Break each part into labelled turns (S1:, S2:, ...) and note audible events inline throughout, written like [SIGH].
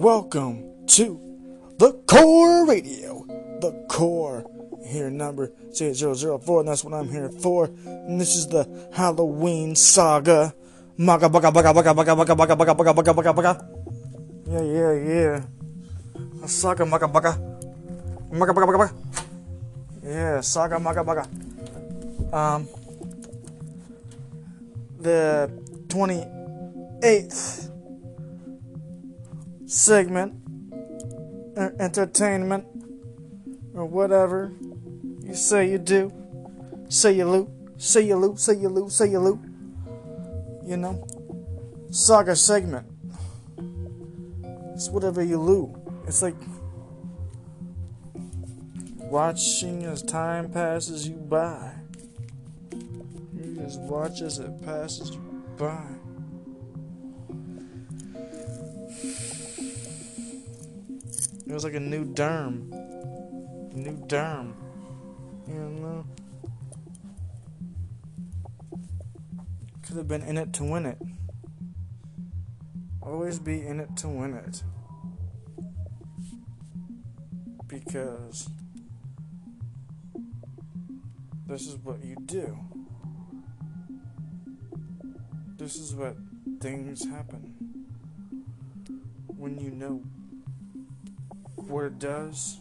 S1: Welcome to the Core Radio. The Core. Here, number 004, and that's what I'm here for. And this is the Halloween saga. Maga baga baga baga baga baga baga baga baga baga baga baga. Yeah, yeah, yeah. A saga maga baga. Maga baga baga baga. Yeah, saga maga baga. Um, the 28th segment, or entertainment, or whatever you say you do. Say you loot, say you loot, say you loot, say you loot. You know? Saga segment. It's whatever you loot. It's like watching as time passes you by. You just watch as it passes you by. It was like a new derm. New derm. You know? Could have been in it to win it. Always be in it to win it. Because this is what you do. This is what things happen when you know what it does,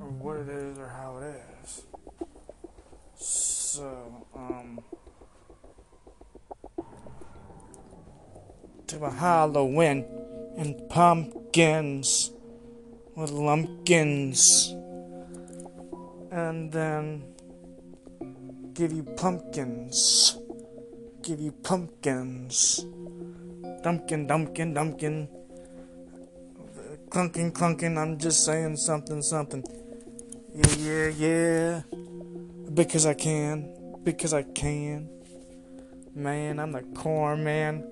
S1: or what it is, or how it is. So, um, to a Halloween and pumpkins with lumpkins, and then give you pumpkins, give you pumpkins, dumpkin, dumpkin, dumpkin clunking, clunking. I'm just saying something, something. Yeah, yeah, yeah. Because I can. Because I can. Man, I'm the core man.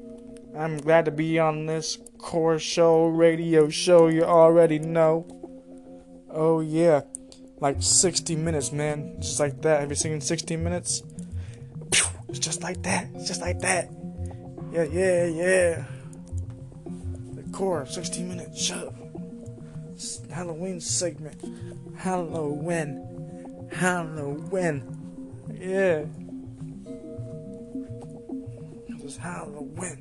S1: I'm glad to be on this core show, radio show you already know. Oh, yeah. Like 60 minutes, man. Just like that. Have you seen 60 minutes? It's just like that. It's just like that. Yeah, yeah, yeah. The core, 60 minutes. Shut up. Halloween segment. Halloween. Halloween. Yeah. It's Halloween.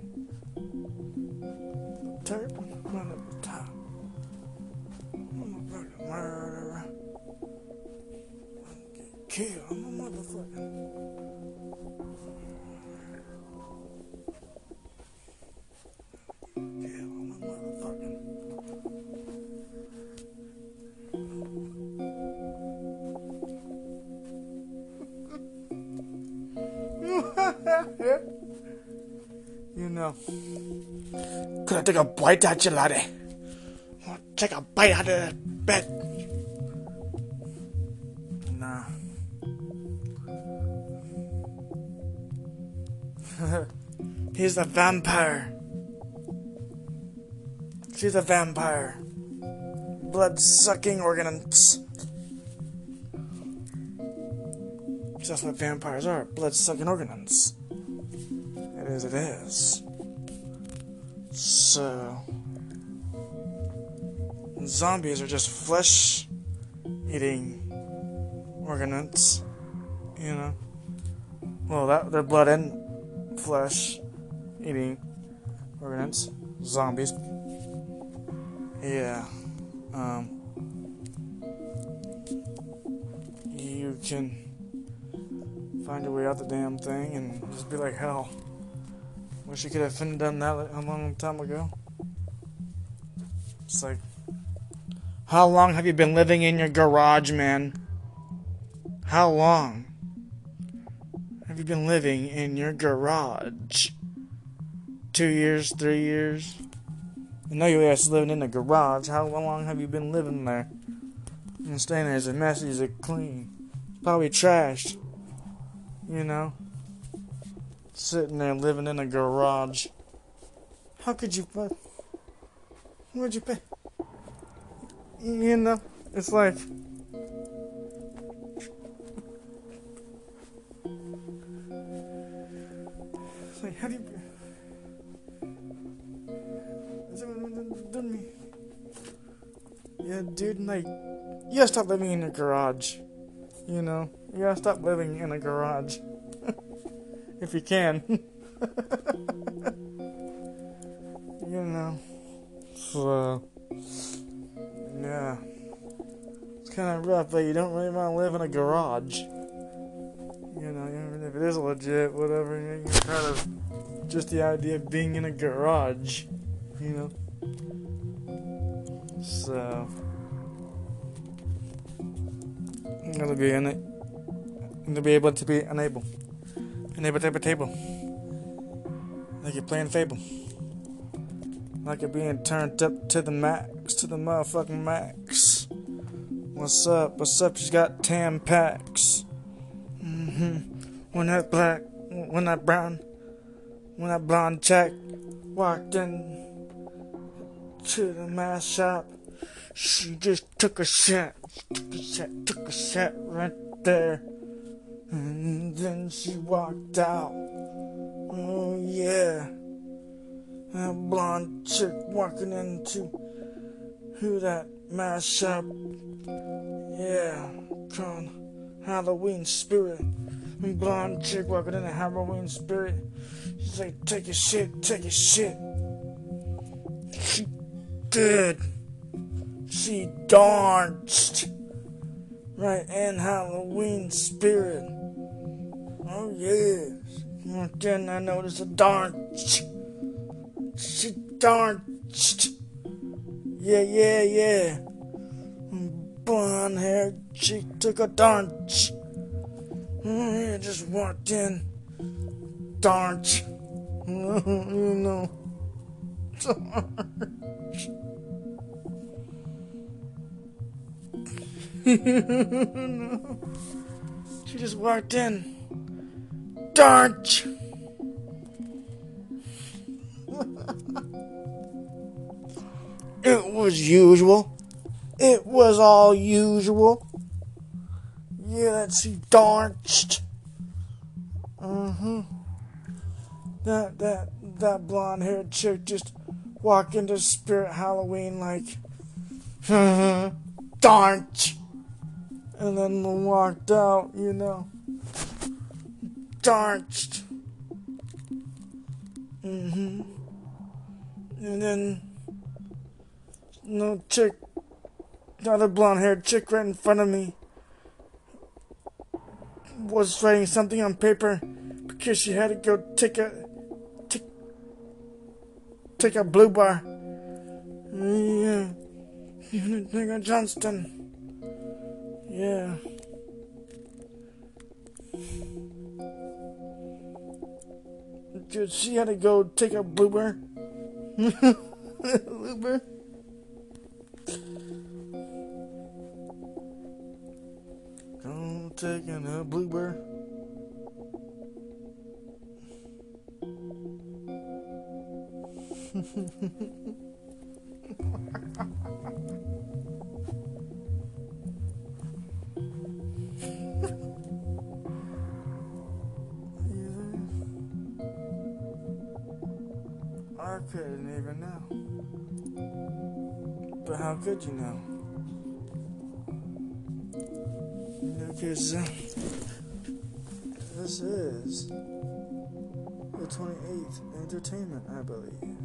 S1: At the top. I'm a murderer. Get killed. [LAUGHS] you know. Could I take a bite at you, laddie? I'll take a bite out of the bed. Nah. [LAUGHS] He's a vampire. She's a vampire. Blood sucking organs. That's what vampires are blood sucking organs. It is, it is. So. Zombies are just flesh eating organs. You know? Well, that, they're blood and flesh eating organs. Zombies. Yeah. Um. You can find your way out the damn thing and just be like, hell. Wish you could have done that a long time ago. It's like, how long have you been living in your garage, man? How long have you been living in your garage? Two years, three years? I know your ass living in a garage. How long have you been living there? And staying there? Is it messy? Is it clean? Probably trashed. You know? Sitting there living in a garage. How could you put. Where'd you pay? You know? It's like. It's like, have you. Doesn't dude, like, you gotta stop living in your garage. You know, you gotta stop living in a garage. [LAUGHS] if you can. [LAUGHS] you know. So, yeah. It's kind of rough, but you don't really want to live in a garage. You know, even if it is legit, whatever, you're kind of just the idea of being in a garage. You know? So. Gonna be in it. I'm gonna be able to be unable. Unable to have a table. Like you're playing Fable. Like you're being turned up to the max, to the motherfucking max. What's up? What's up? She's got 10 packs. Mm-hmm. When that black, when that brown, when that blonde chick walked in to the mask shop, she just took a shot took a shot, took a shot right there. And then she walked out. Oh, yeah. That blonde chick walking into who that mask shop. Yeah, con Halloween spirit. Blonde chick walking in the Halloween spirit. She's like, take a shit, take a shit. She did she danced right in Halloween spirit. Oh yes. And then I noticed a dance. She danced. Yeah, yeah, yeah. Blonde hair she took a dance. Oh, yeah, just walked in. Dance. [LAUGHS] you know. [LAUGHS] No. She just walked in. Darn! it was usual. It was all usual. Yeah, that's she darnched. Mm-hmm. That that that blonde haired chick just walked into Spirit Halloween like [LAUGHS] darn and then walked out, you know. Darnched. Mm-hmm. And then no chick another other blonde haired chick right in front of me was writing something on paper because she had to go take a take, take a blue bar. Yeah. [LAUGHS] Johnston. Yeah. She had to go take a blooper. [LAUGHS] blooper. Go taking a blooper. [LAUGHS] Couldn't even know. But how could you know? Because uh, this is the 28th entertainment, I believe.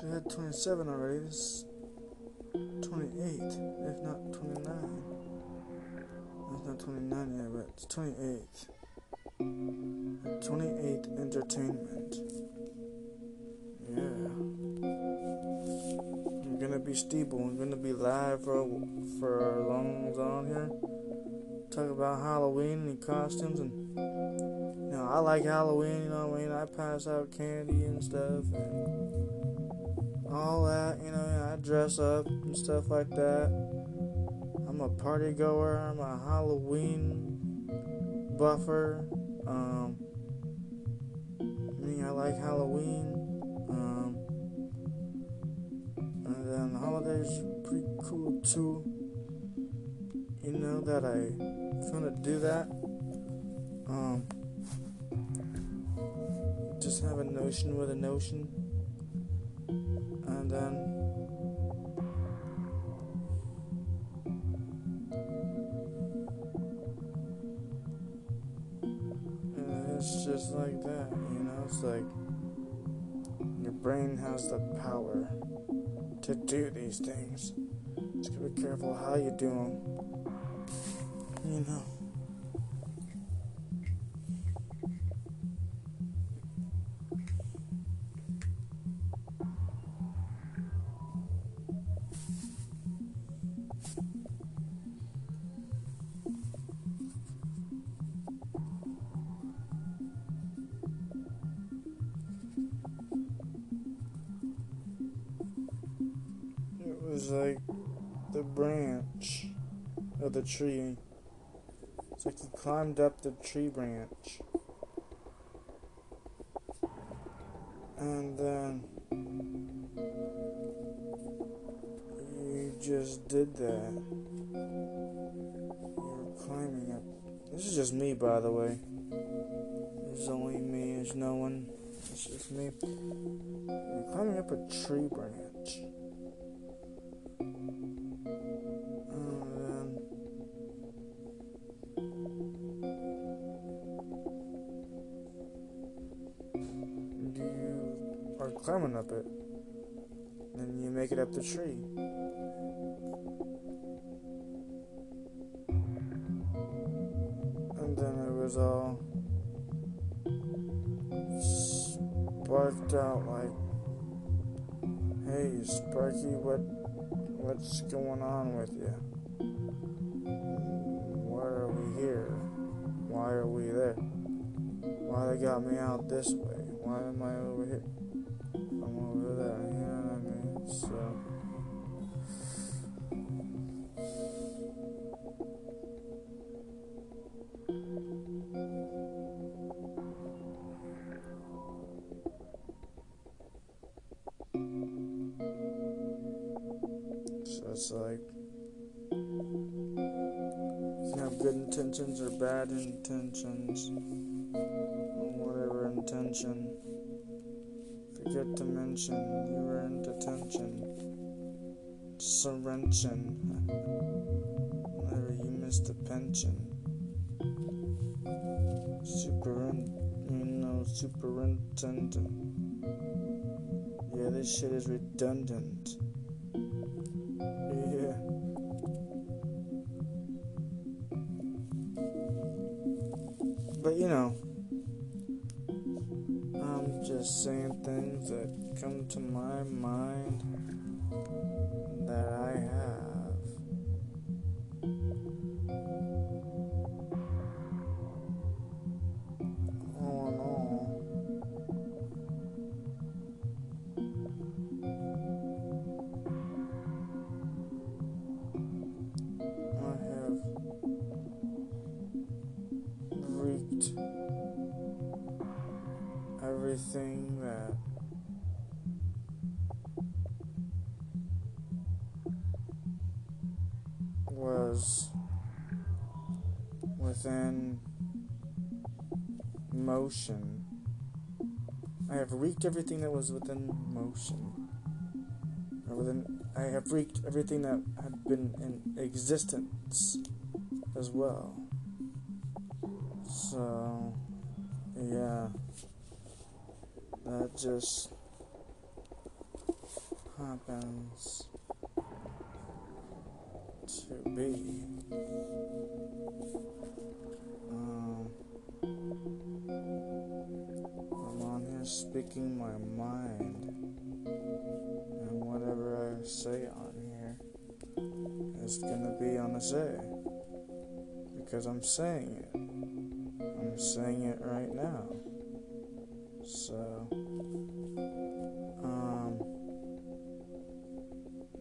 S1: She had 27 already. This 28, if not 29. It's not 29 yet, but it's 28th. 28th entertainment. Yeah. I'm gonna be Steeple. I'm gonna be live for for long on here. Talk about Halloween and costumes and you know I like Halloween. You know what I mean? I pass out candy and stuff and all that. You know I dress up and stuff like that. I'm a party goer. I'm a Halloween buffer. Um, I mean I like Halloween. Um, and then holidays pretty cool too. You know that I'm gonna do that. Um, just have a notion with a notion, and then. it's just like that, you know? It's like your brain has the power to do these things. Just gotta be careful how you do them. You know. Branch of the tree. It's like he climbed up the tree branch. And then you just did that. You're climbing up. This is just me, by the way. There's only me, there's no one. It's just me. You're climbing up a tree branch. Up it. And you make it up the tree. And then it was all sparked out like, hey, Sparky, what, what's going on with you? Why are we here? Why are we there? Why they got me out this way? Why am I over here? Intentions or bad intentions, whatever intention. Forget to mention you were in detention. Surrention. Whenever you missed a pension. Super, you know, superintendent. Yeah, this shit is redundant. Just saying things that come to my mind that I have. Motion. I have wreaked everything that was within motion. Or within I have wreaked everything that had been in existence as well. So yeah that just happens gonna be on the say because I'm saying it I'm saying it right now so, um,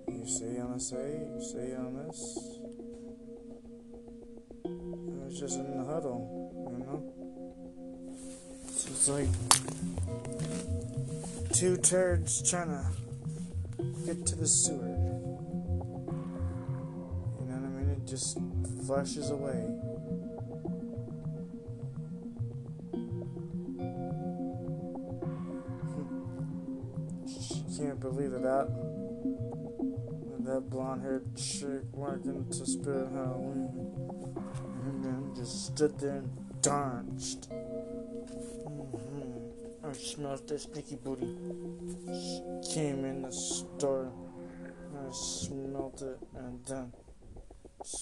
S1: you see on this A, you see on this. It was just in the huddle, you know? So it's like two turds trying to get to the sewer. Just flashes away. [LAUGHS] can't believe that that, that blonde haired chick went into Spirit Halloween and then just stood there and danced mm-hmm. I smelled that stinky booty. She came in the store. I smelled it and then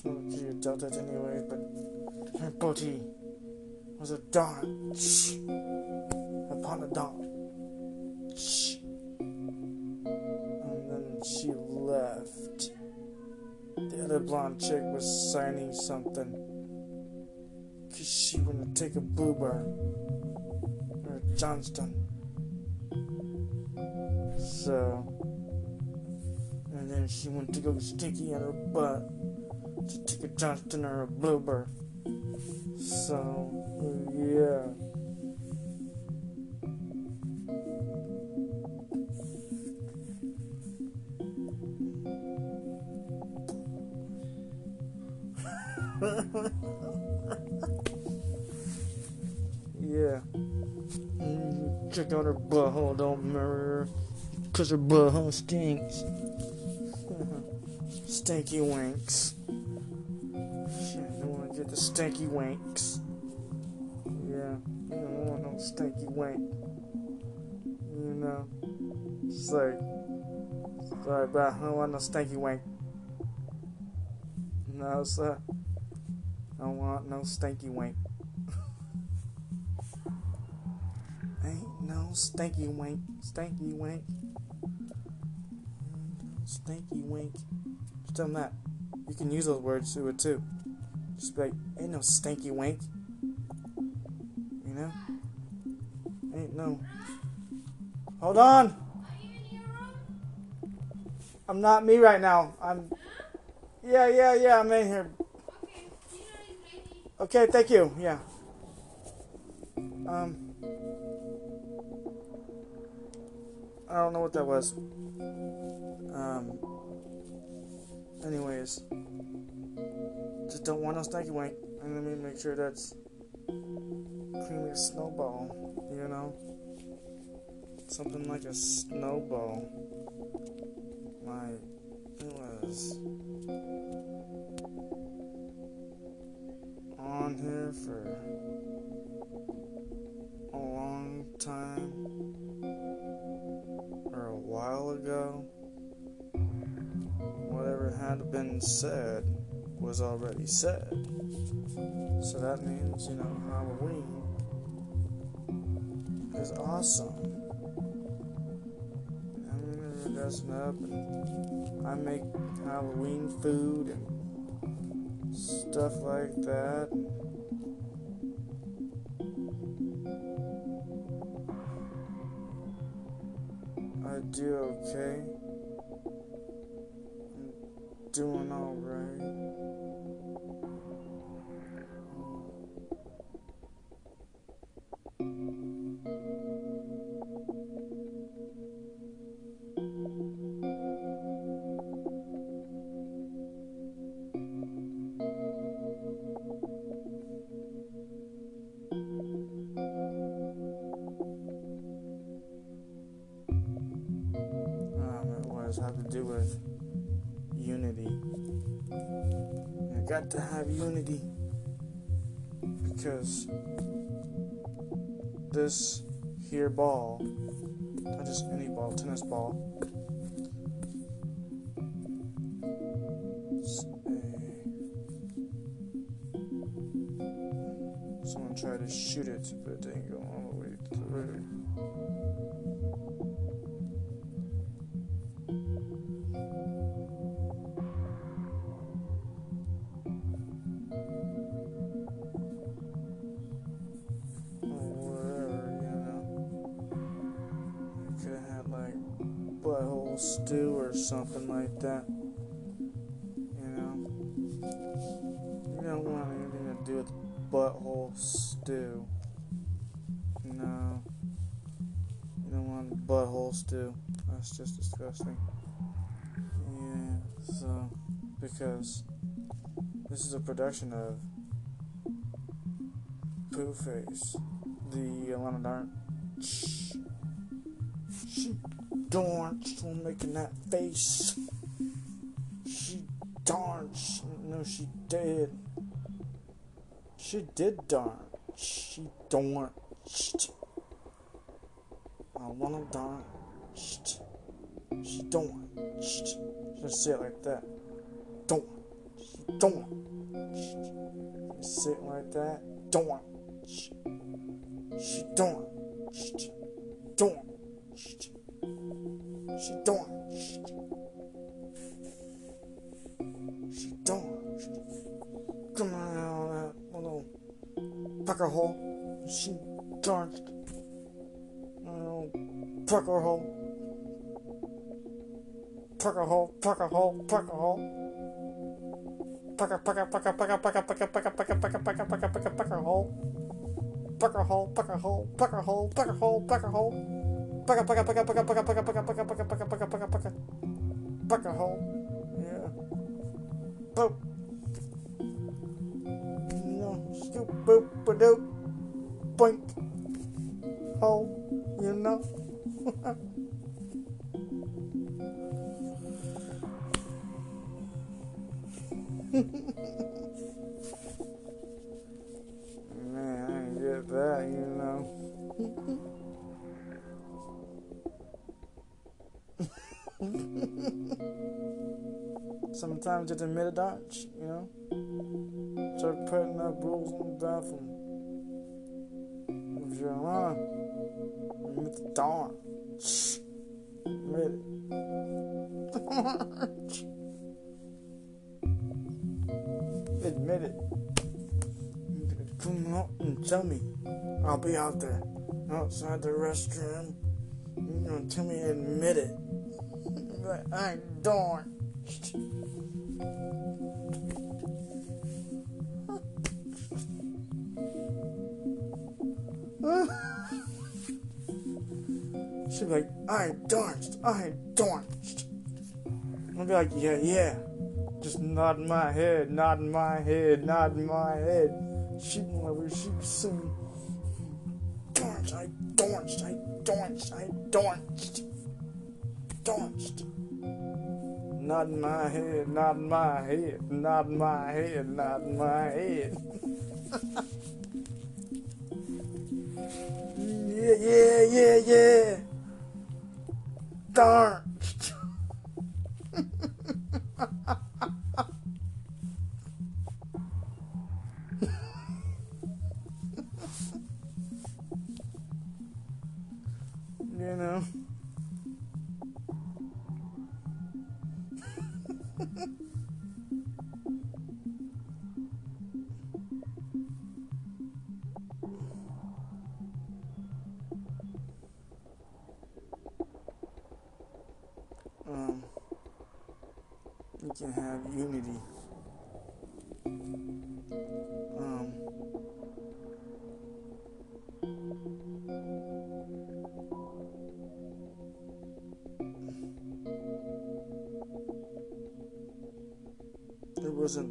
S1: the adult it anyways, but [LAUGHS] her booty was a dance upon a dance. And then she left. The other blonde chick was signing something. Cause she wanted to take a bluebird. Or a Johnston. So. And then she went to go sticky on her butt. To take a Johnston or a bluebird. So, yeah. [LAUGHS] yeah. Check out her butthole, don't mirror. Cause her butthole stinks. [LAUGHS] Stinky winks. The stinky winks. Yeah, I don't want no stinky wink. You know? Like, sorry, but I don't want no stinky wink. No, sir. I don't want no stinky wink. [LAUGHS] Ain't no stinky wink, stinky wink. Stinky wink. Just tell them that. You can use those words to it too. Just be like, ain't no stinky wink. You know? Ain't no. Hold on! I'm not me right now. I'm. Yeah, yeah, yeah, I'm in here. Okay, thank you. Yeah. Um. I don't know what that was. Um. Anyways. Just don't want no stanky wank. And let me make sure that's creamy a snowball. You know? Something like a snowball. Like, it was. on here for a long time or a while ago. Whatever had been said was already said. So that means, you know, Halloween is awesome. I mean, we're dressing up and I make Halloween food and stuff like that. I do okay. I'm doing alright. Was have to do with unity. I got to have unity because this here ball, not just any ball, tennis ball. Someone tried to shoot it, but it didn't go all the way through. Something like that. You know. You don't want anything to do with butthole stew. No. You don't want butthole stew. That's just disgusting. Yeah, so because this is a production of Pooh Face, the Alana Darn. Shh. She darn, she's making that face. She darn, no, she did. She did darn. She darn. I wanna dance. She don't want. Just say it like that. Don't. She don't want. Say it like that. Want. She don't want. She don't. She don't. Come on little pucker hole. She danced. Little pucker hole. Pucker hole, pucker hole, pucker hole. Pucker, pucker, pucker, pucker, pucker, pucker, pucker, pucker, pucker, pucker, pucker, pucker, pucker hole. Pucker hole, pucker hole, pucker hole, pucker hole, pucker hole. Pucker, pucker, pucker, pucker, pucker, pucker, pucker, pucker, pucker, pucker, pucker, pucker, pucker. Pucker hole. Yeah. Boop. No, scoop, boop, ba doop. Boink. Hole. You know? Man, Sometimes it's a mid dodge, you know. Start putting up rules in the bathroom. If you're on, admit the dawn. Admit it. Admit it. Come out and tell me. I'll be out there, outside the restroom. You're gonna tell me admit it. [LAUGHS] But I don't. [LAUGHS] [LAUGHS] She'd be like, I danced, I danced. I'd be like, yeah, yeah. Just nodding my head, nodding my head, nodding my head. She'd whenever she'd sing, danced, I danced, I danced, I danced, danced. in my head, not in my head, not in my head, not in my head. [LAUGHS] yeah, yeah, yeah, yeah. Darn.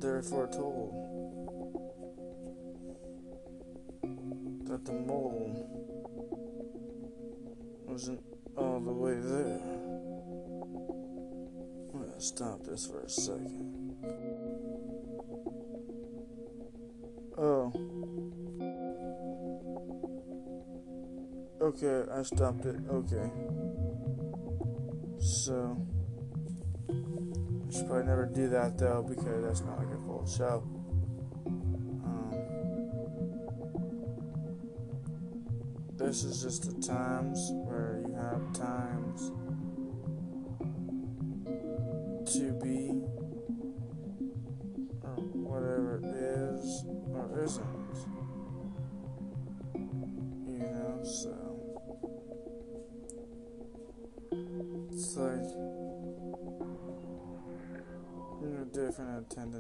S1: It wasn't therefore told that the mole wasn't all the way there. I'm gonna stop this for a second. Oh. Okay, I stopped it. Okay. So. I should probably never do that though because that's not like show. Um, this is just the times where you have times to be or whatever it is or isn't.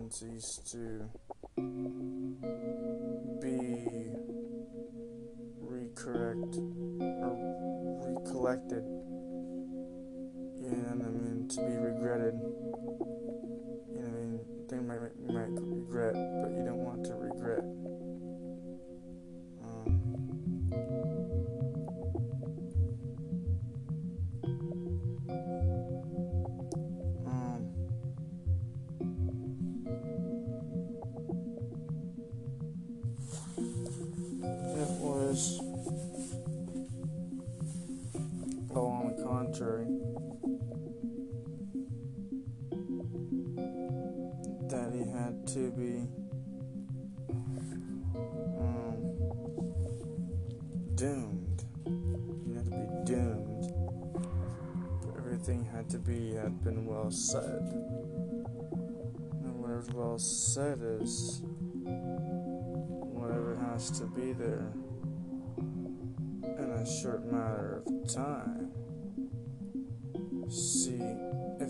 S1: Tendencies to be recorrect or recollected. You know what I mean? To be regretted. You know what I mean? They might might regret, but you don't want to regret.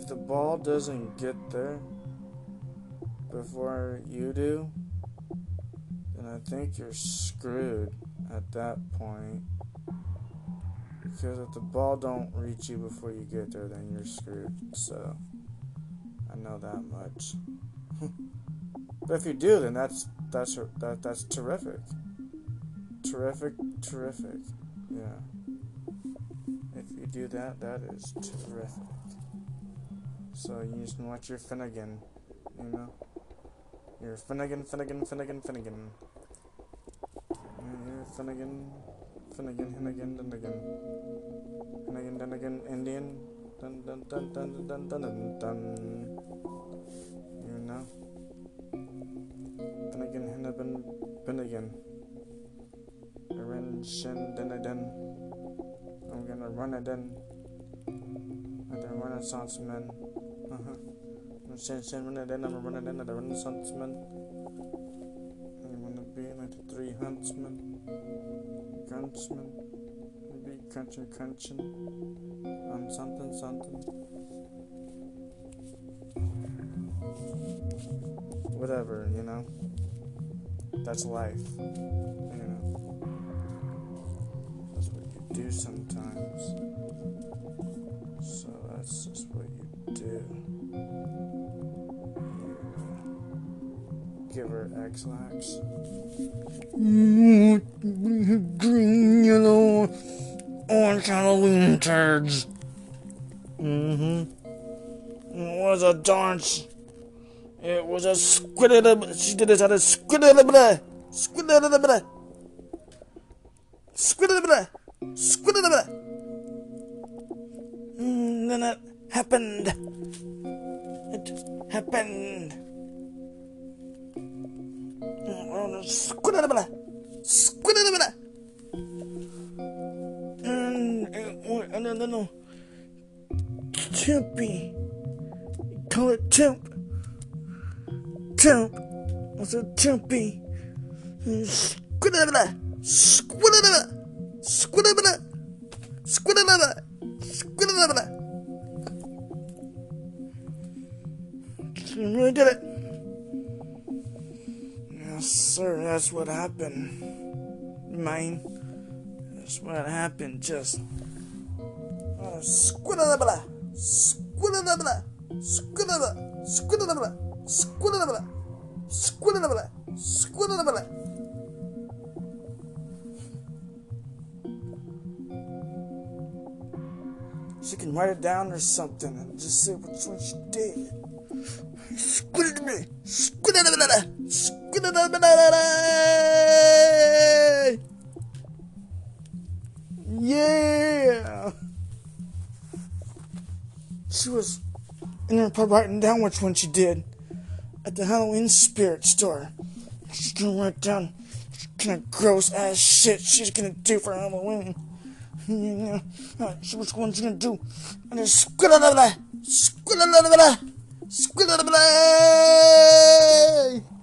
S1: If the ball doesn't get there before you do, then I think you're screwed at that point. Because if the ball don't reach you before you get there, then you're screwed. So I know that much. [LAUGHS] but if you do, then that's that's that that's terrific. Terrific, terrific. Yeah. If you do that, that is terrific. So you just what you're Finnegan, you know? You're Finnegan, Finnegan, Finnegan, Finnegan. You're Finnegan, Finnegan, Finnegan, Finnegan. Finnegan, Finnegan, Indian. Dun dun dun dun dun dun dun dun. You know? Finnegan, Finnegan, Finnegan. Ren Shin Den. I'm gonna run it in. Like the Renaissance men huntsman. I wanna be ninety-three huntsman, gunsman, maybe country country. I'm something something. Whatever, you know. That's life. You know. That's what you do sometimes. So that's just what you do. Give her Ex-Lax. Green, yellow, orange Halloween turds. Mm-hmm. It was a dance. It was a squid. She did it at a squid. Squid. Squid. Squid. And then it happened. It happened. うん、すっごい並ばない。すっごい並ばない。うん、え、あの、あの、チュンピー。call it temp. Temp. What's a tempy? Squidabada. Squidabada. Squidabada. Squidabada. Squidabada. Really did it. Sir, that's what happened. Mine. That's what happened, just. Uh, squid-a-da-ba-da. Squid-a-da-ba-da. Squid-a-da. Squid-a-da-ba-da. Squid-a-da-ba-da. Squid-a-da-ba-da. Squid-a-da-ba-da. She can write it down or something and just say which one she did. Squid-a-da-ba-da. Squid-a-da-ba-da. Yeah. She was in her pub writing down which one she did at the Halloween spirit store. She's gonna write down kind of gross ass shit she's gonna do for Halloween. Uh, so which one's gonna do? And then squid-a-da-ba-da. Squid-a-da-ba-da. Squid-a-da-ba-da.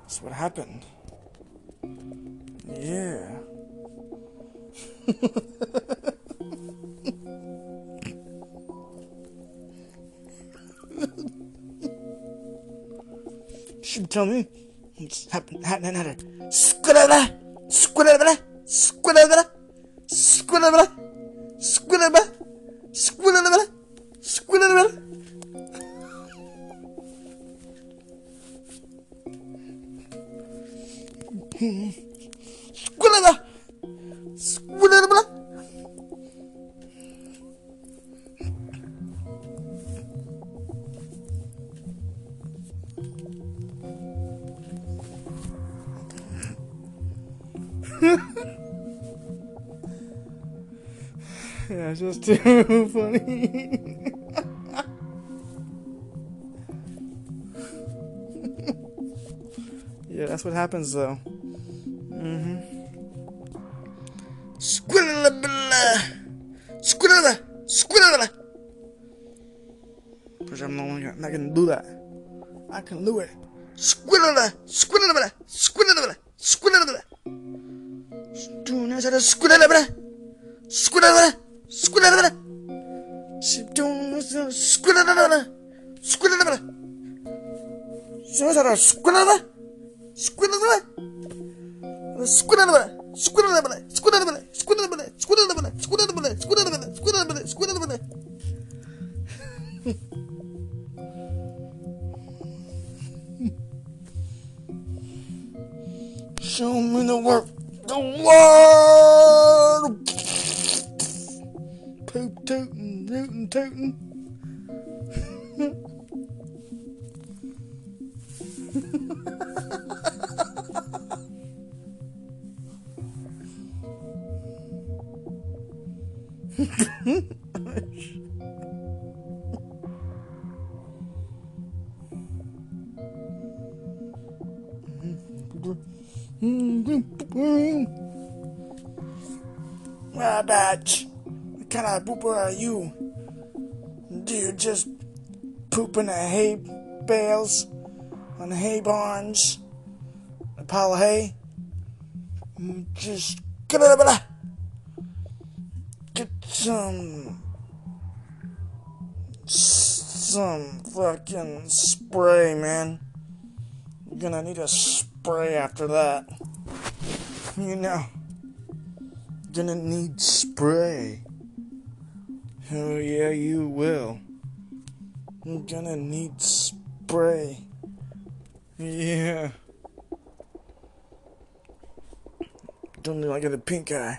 S1: That's what happened. Yeah. [LAUGHS] should tell me. It's happened. Happened. Happened. Squidabla. Squidabla. Squidabla. Squidabla. Squidabla. Squidabla. Squidabla. Squilla! Squilla! That's just too [LAUGHS] funny. [LAUGHS] yeah, that's what happens though. Mm-hmm. Squilla, squilla, squilla. Because I'm no longer, I'm not gonna do that. I can do it. Squilla, squilla, squilla, squilla. Doing as a squilla, squilla, squilla. She doing as a squilla, squilla. She was at a squilla, squilla. Show me the work. The world. Poop tootin', rootin' tootin'. [LAUGHS] Ah, well, Dutch, what kind of pooper are you? Do you just poop in hay bales, on hay barns, a pile of hay? Mm, just get some some fucking spray, man. You're gonna need a spray after that. You know, gonna need spray. Oh, yeah, you will. You're gonna need spray. Yeah. Don't look like a pink eye.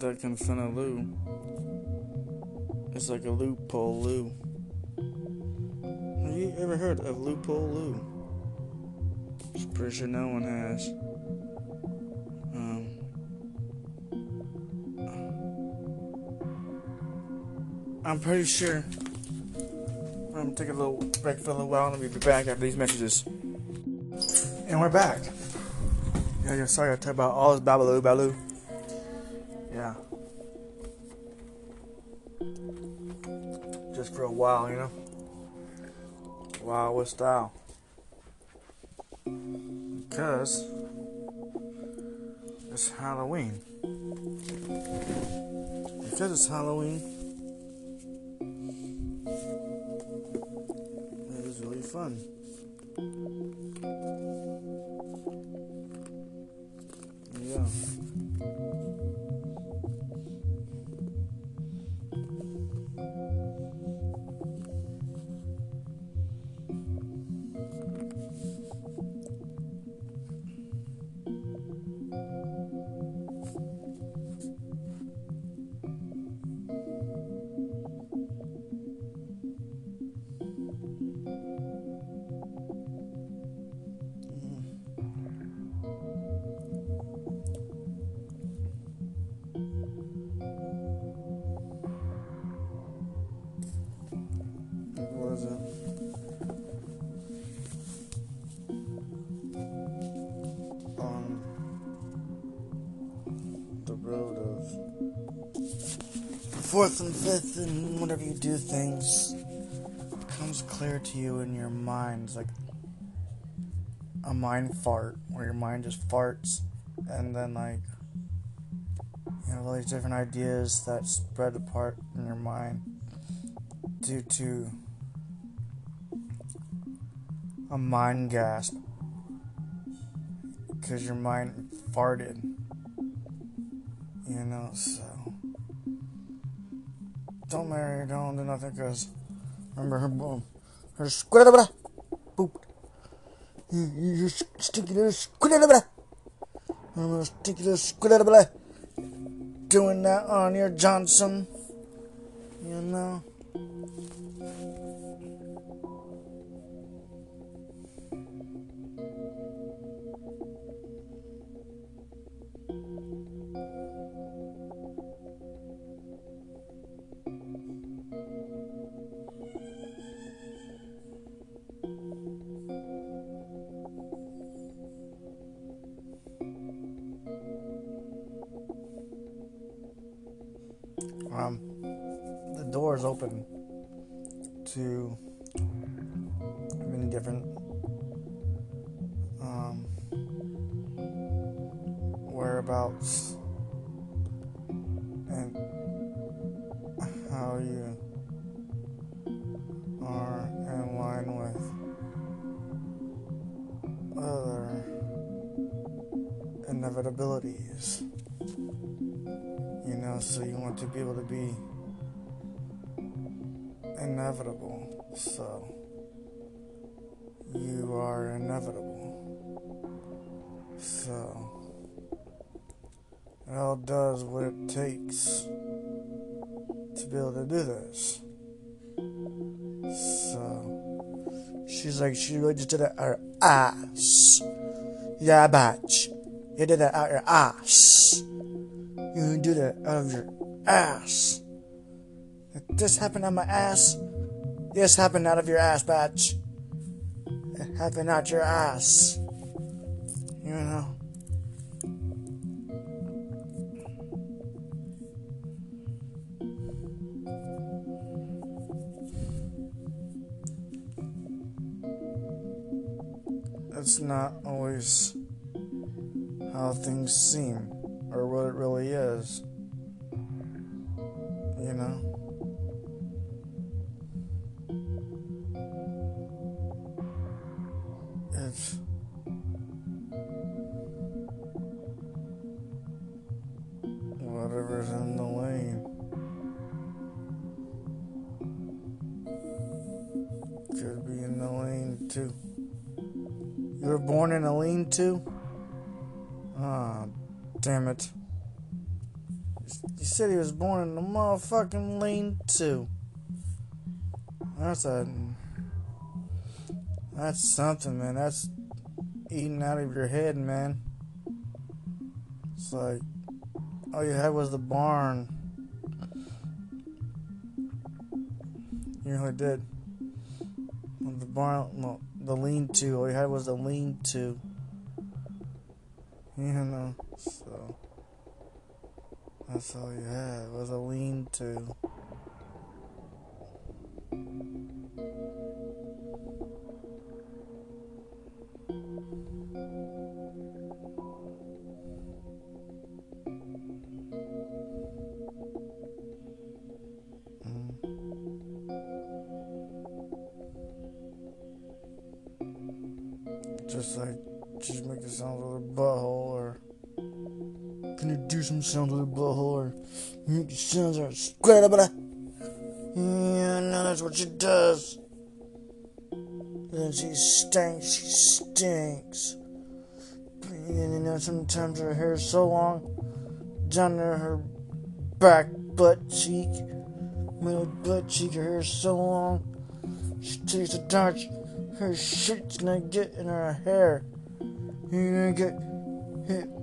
S1: That can send a loo. It's like a loophole loo. Have you ever heard of loophole loo? I'm pretty sure no one has. Um, I'm pretty sure. I'm gonna take a little break for a little while and we'll be back after these messages. And we're back. Yeah, yeah sorry I talked about all this babaloo baloo. Yeah. Just for a while, you know? Wow, with style. Because it's Halloween. Because it's Halloween, it is really fun. Fourth and fifth and whatever you do things becomes clear to you in your mind. It's like a mind fart where your mind just farts and then like you have all these different ideas that spread apart in your mind due to a mind gasp because your mind farted. You know, so don't marry her, don't do nothing because remember her boom, her squidabra, boop. You, you, you sticky little squidabra. I'm gonna sticky little squidabra. Doing that on your Johnson. You know. Whereabouts and how you are in line with other inevitabilities. You know, so you want to be able to be inevitable. So you are inevitable. All does what it takes to be able to do this. So she's like, she really just did it out her ass. Yeah, batch. You did that out your ass. You do that out of your ass. If this happened on my ass, this happened out of your ass, batch. It happened out your ass. You know. It's not always how things seem or what it really is. You know? Said he was born in the motherfucking lean to. That's a. That's something, man. That's eating out of your head, man. It's like, all you had was the barn. You really did. The barn, well, the lean to. All you had was the lean to. You know, so. That's all you had. Was a lean to. Mm. Just like, just make it sound like a butthole, or can do some sounds with a butthole, or make it sound like square Yeah, no, that's what she does. Then she stinks, she stinks. And you know, sometimes her hair's so long, down to her back butt cheek, middle butt cheek, her hair's so long, she takes a touch her shit's gonna get in her hair. You're gonna get hit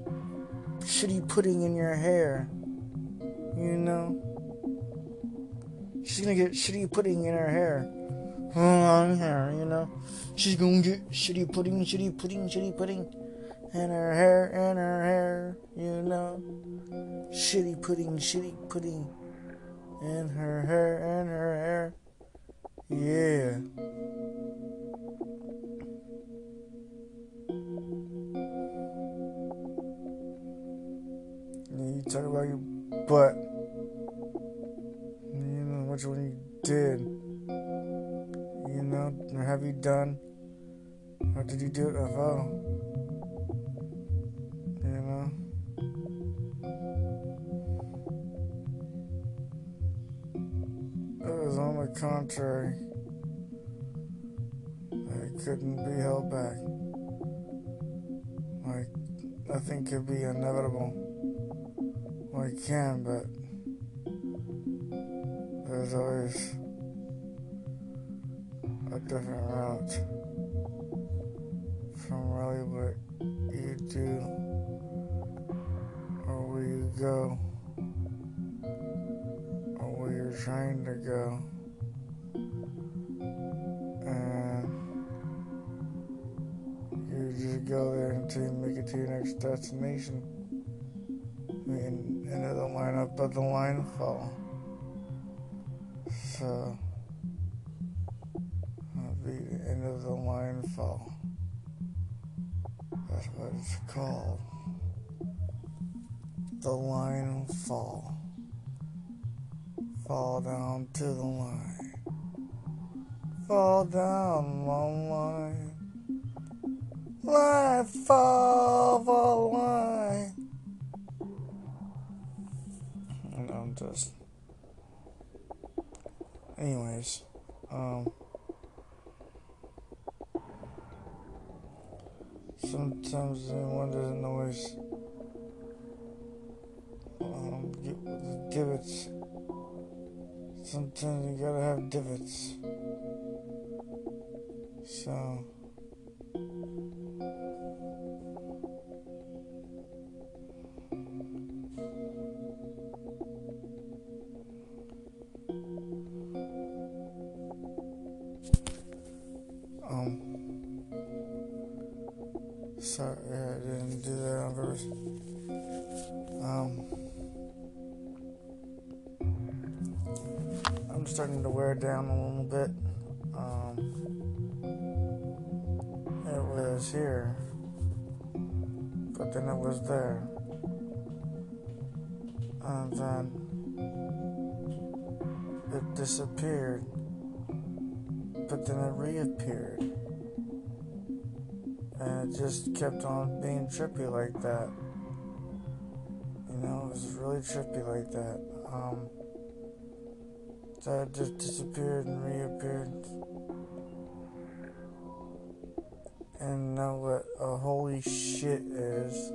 S1: shitty pudding in your hair. You know? She's gonna get shitty pudding in her hair. Long hair, you know? She's gonna get shitty pudding, shitty pudding, shitty pudding. in her hair, in her hair, you know? Shitty pudding, shitty pudding. In her hair, in her hair. Yeah. Talk about your butt. You know which one you did. You know, have you done? Or did you do it oh? You know? It was on the contrary. It couldn't be held back. Like, nothing could be inevitable. It can, but there's always a different route from really what you do or where you go or where you're trying to go. And you just go there until you make it to your next destination. And end of the line up at the line fall. So the end of the line fall. That's what it's called. The line fall. Fall down to the line. Fall down the line. Line fall, fall line. Just. Anyways, um. Sometimes one doesn't always um, get the divots. Sometimes you gotta have divots. So. Um, I'm starting to wear down a little bit. Um, it was here, but then it was there, and then it disappeared, but then it reappeared and it just kept on being trippy like that. You know, it was really trippy like that. Um, so it just disappeared and reappeared. And now what a holy shit is.